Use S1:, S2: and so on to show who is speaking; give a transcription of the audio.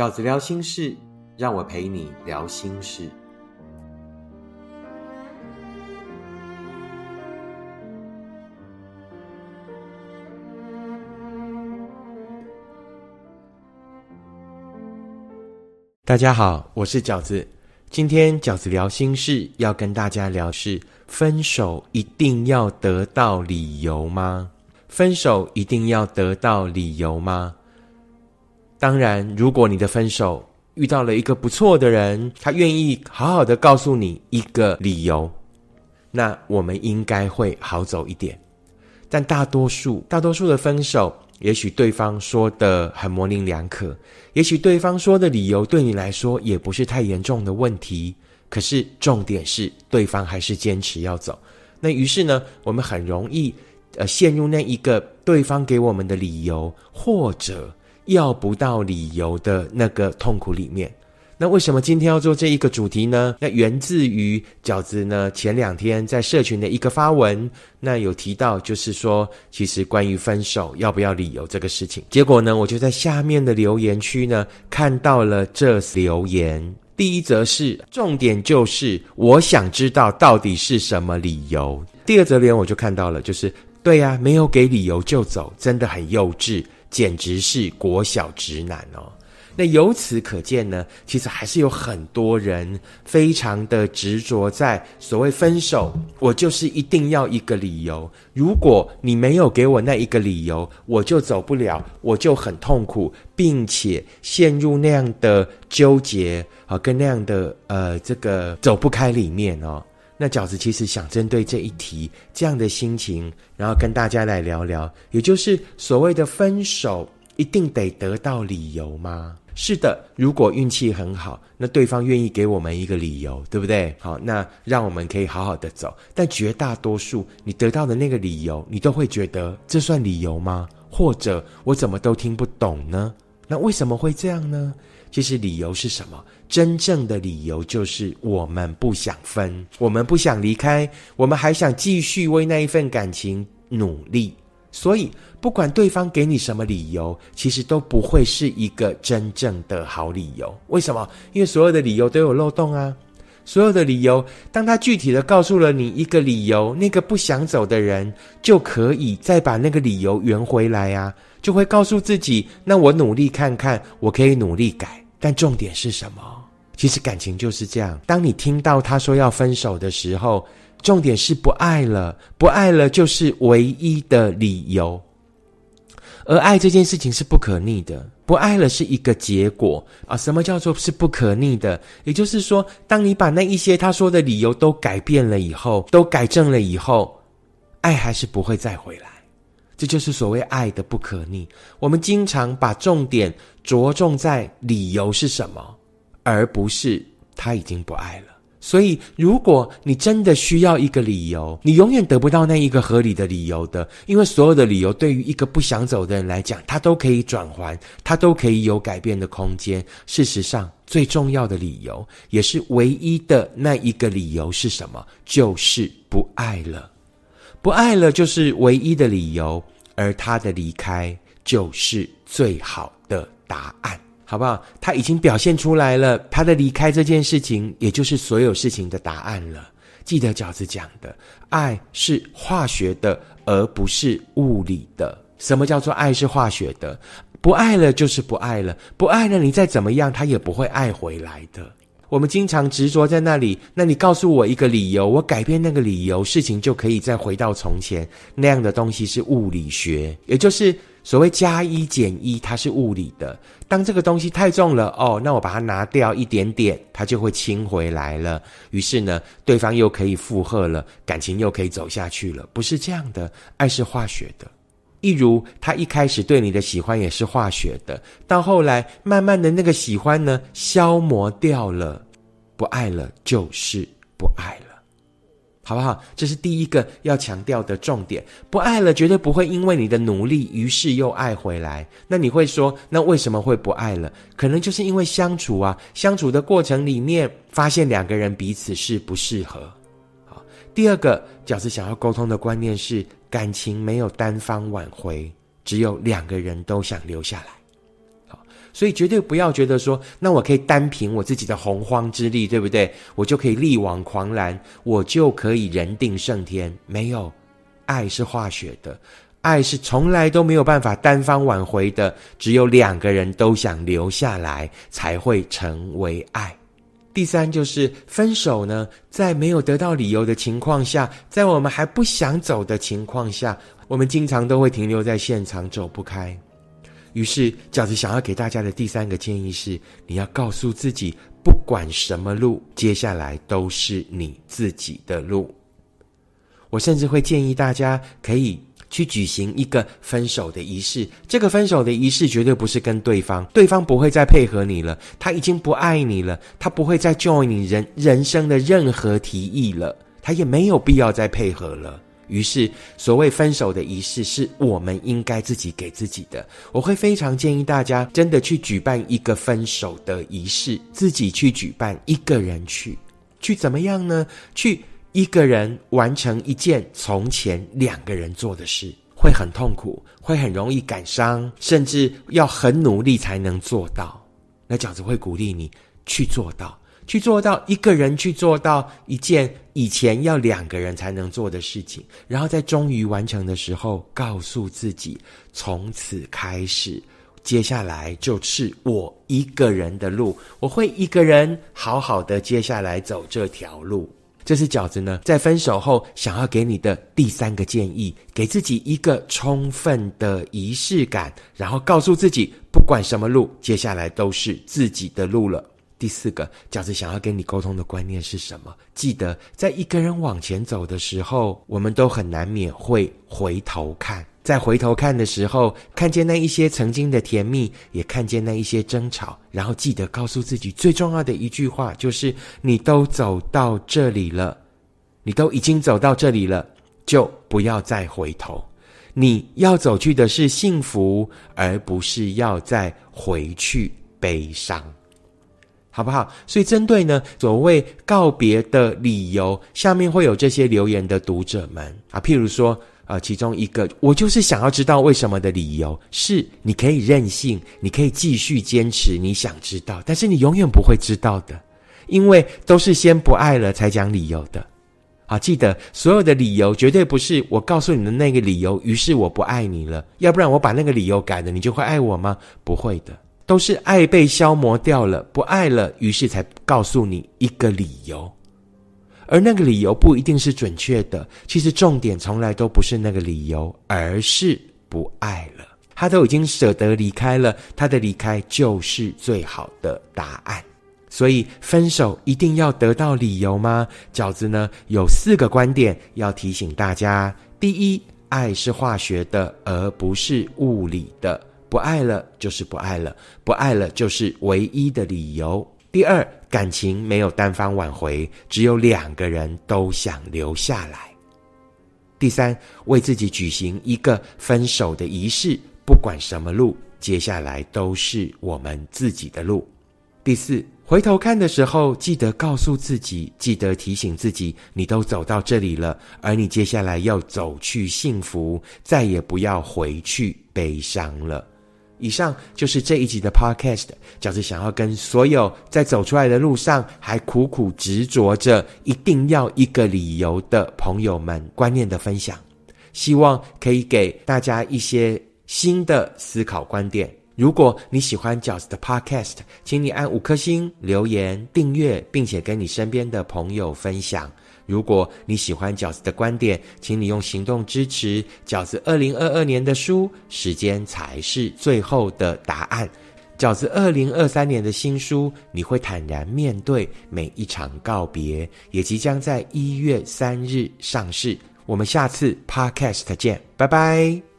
S1: 饺子聊心事，让我陪你聊心事。大家好，我是饺子。今天饺子聊心事，要跟大家聊是分手一定要得到理由吗？分手一定要得到理由吗？当然，如果你的分手遇到了一个不错的人，他愿意好好的告诉你一个理由，那我们应该会好走一点。但大多数大多数的分手，也许对方说的很模棱两可，也许对方说的理由对你来说也不是太严重的问题，可是重点是对方还是坚持要走。那于是呢，我们很容易。呃，陷入那一个对方给我们的理由，或者要不到理由的那个痛苦里面。那为什么今天要做这一个主题呢？那源自于饺子呢前两天在社群的一个发文，那有提到就是说，其实关于分手要不要理由这个事情。结果呢，我就在下面的留言区呢看到了这留言。第一则是重点就是我想知道到底是什么理由。第二则留言我就看到了，就是。对呀，没有给理由就走，真的很幼稚，简直是国小直男哦。那由此可见呢，其实还是有很多人非常的执着在所谓分手，我就是一定要一个理由。如果你没有给我那一个理由，我就走不了，我就很痛苦，并且陷入那样的纠结啊，跟那样的呃这个走不开里面哦。那饺子其实想针对这一题这样的心情，然后跟大家来聊聊，也就是所谓的分手一定得得到理由吗？是的，如果运气很好，那对方愿意给我们一个理由，对不对？好，那让我们可以好好的走。但绝大多数你得到的那个理由，你都会觉得这算理由吗？或者我怎么都听不懂呢？那为什么会这样呢？其实理由是什么？真正的理由就是我们不想分，我们不想离开，我们还想继续为那一份感情努力。所以，不管对方给你什么理由，其实都不会是一个真正的好理由。为什么？因为所有的理由都有漏洞啊！所有的理由，当他具体的告诉了你一个理由，那个不想走的人就可以再把那个理由圆回来啊，就会告诉自己：那我努力看看，我可以努力改。但重点是什么？其实感情就是这样。当你听到他说要分手的时候，重点是不爱了，不爱了就是唯一的理由。而爱这件事情是不可逆的，不爱了是一个结果啊。什么叫做是不可逆的？也就是说，当你把那一些他说的理由都改变了以后，都改正了以后，爱还是不会再回来。这就是所谓爱的不可逆。我们经常把重点着重在理由是什么，而不是他已经不爱了。所以，如果你真的需要一个理由，你永远得不到那一个合理的理由的，因为所有的理由对于一个不想走的人来讲，他都可以转还，他都可以有改变的空间。事实上，最重要的理由，也是唯一的那一个理由是什么？就是不爱了。不爱了就是唯一的理由，而他的离开就是最好的答案，好不好？他已经表现出来了，他的离开这件事情，也就是所有事情的答案了。记得饺子讲的，爱是化学的，而不是物理的。什么叫做爱是化学的？不爱了就是不爱了，不爱了，你再怎么样，他也不会爱回来的。我们经常执着在那里，那你告诉我一个理由，我改变那个理由，事情就可以再回到从前。那样的东西是物理学，也就是所谓加一减一，它是物理的。当这个东西太重了，哦，那我把它拿掉一点点，它就会轻回来了。于是呢，对方又可以附和了，感情又可以走下去了。不是这样的，爱是化学的。一如他一开始对你的喜欢也是化学的，到后来慢慢的那个喜欢呢消磨掉了，不爱了就是不爱了，好不好？这是第一个要强调的重点。不爱了绝对不会因为你的努力，于是又爱回来。那你会说，那为什么会不爱了？可能就是因为相处啊，相处的过程里面发现两个人彼此是不适合。好，第二个饺子想要沟通的观念是。感情没有单方挽回，只有两个人都想留下来。所以绝对不要觉得说，那我可以单凭我自己的洪荒之力，对不对？我就可以力挽狂澜，我就可以人定胜天。没有，爱是化学的，爱是从来都没有办法单方挽回的，只有两个人都想留下来，才会成为爱。第三就是分手呢，在没有得到理由的情况下，在我们还不想走的情况下，我们经常都会停留在现场，走不开。于是，饺子想要给大家的第三个建议是：你要告诉自己，不管什么路，接下来都是你自己的路。我甚至会建议大家可以去举行一个分手的仪式。这个分手的仪式绝对不是跟对方，对方不会再配合你了，他已经不爱你了，他不会再 join 你人人生的任何提议了，他也没有必要再配合了。于是，所谓分手的仪式是我们应该自己给自己的。我会非常建议大家真的去举办一个分手的仪式，自己去举办，一个人去，去怎么样呢？去一个人完成一件从前两个人做的事，会很痛苦，会很容易感伤，甚至要很努力才能做到。那饺子会鼓励你去做到。去做到一个人去做到一件以前要两个人才能做的事情，然后在终于完成的时候，告诉自己，从此开始，接下来就是我一个人的路，我会一个人好好的接下来走这条路。这是饺子呢，在分手后想要给你的第三个建议，给自己一个充分的仪式感，然后告诉自己，不管什么路，接下来都是自己的路了。第四个，饺子想要跟你沟通的观念是什么？记得，在一个人往前走的时候，我们都很难免会回头看。在回头看的时候，看见那一些曾经的甜蜜，也看见那一些争吵，然后记得告诉自己最重要的一句话，就是你都走到这里了，你都已经走到这里了，就不要再回头。你要走去的是幸福，而不是要再回去悲伤。好不好？所以针对呢，所谓告别的理由，下面会有这些留言的读者们啊，譬如说，呃，其中一个，我就是想要知道为什么的理由，是你可以任性，你可以继续坚持你想知道，但是你永远不会知道的，因为都是先不爱了才讲理由的。好，记得所有的理由绝对不是我告诉你的那个理由，于是我不爱你了，要不然我把那个理由改了，你就会爱我吗？不会的。都是爱被消磨掉了，不爱了，于是才告诉你一个理由，而那个理由不一定是准确的。其实重点从来都不是那个理由，而是不爱了。他都已经舍得离开了，他的离开就是最好的答案。所以分手一定要得到理由吗？饺子呢有四个观点要提醒大家：第一，爱是化学的，而不是物理的。不爱了就是不爱了，不爱了就是唯一的理由。第二，感情没有单方挽回，只有两个人都想留下来。第三，为自己举行一个分手的仪式，不管什么路，接下来都是我们自己的路。第四，回头看的时候，记得告诉自己，记得提醒自己，你都走到这里了，而你接下来要走去幸福，再也不要回去悲伤了。以上就是这一集的 Podcast，饺子想要跟所有在走出来的路上还苦苦执着着一定要一个理由的朋友们观念的分享，希望可以给大家一些新的思考观点。如果你喜欢饺子的 Podcast，请你按五颗星、留言、订阅，并且跟你身边的朋友分享。如果你喜欢饺子的观点，请你用行动支持饺子二零二二年的书。时间才是最后的答案。饺子二零二三年的新书，你会坦然面对每一场告别，也即将在一月三日上市。我们下次 Podcast 见，拜拜。